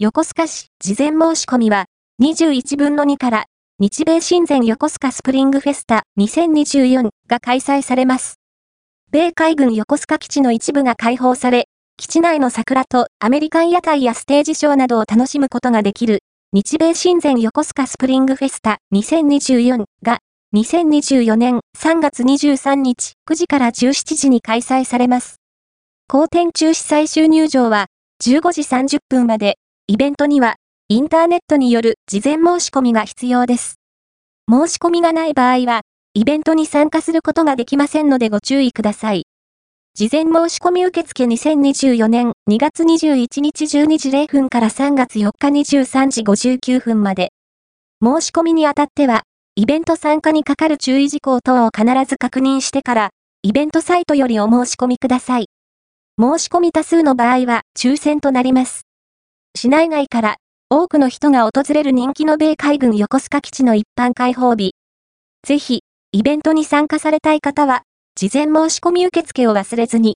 横須賀市事前申し込みは、21分の2から日米親善横須賀スプリングフェスタ2024が開催されます。米海軍横須賀基地の一部が開放され、基地内の桜とアメリカン屋台やステージショーなどを楽しむことができる、日米親善横須賀スプリングフェスタ2024が、2024年3月23日9時から17時に開催されます。公展中止最終入場は15時30分まで、イベントにはインターネットによる事前申し込みが必要です。申し込みがない場合は、イベントに参加することができませんのでご注意ください。事前申し込み受付2024年2月21日12時0分から3月4日23時59分まで。申し込みにあたっては、イベント参加にかかる注意事項等を必ず確認してから、イベントサイトよりお申し込みください。申し込み多数の場合は抽選となります。市内外から多くの人が訪れる人気の米海軍横須賀基地の一般開放日。ぜひ、イベントに参加されたい方は、事前申し込み受付を忘れずに。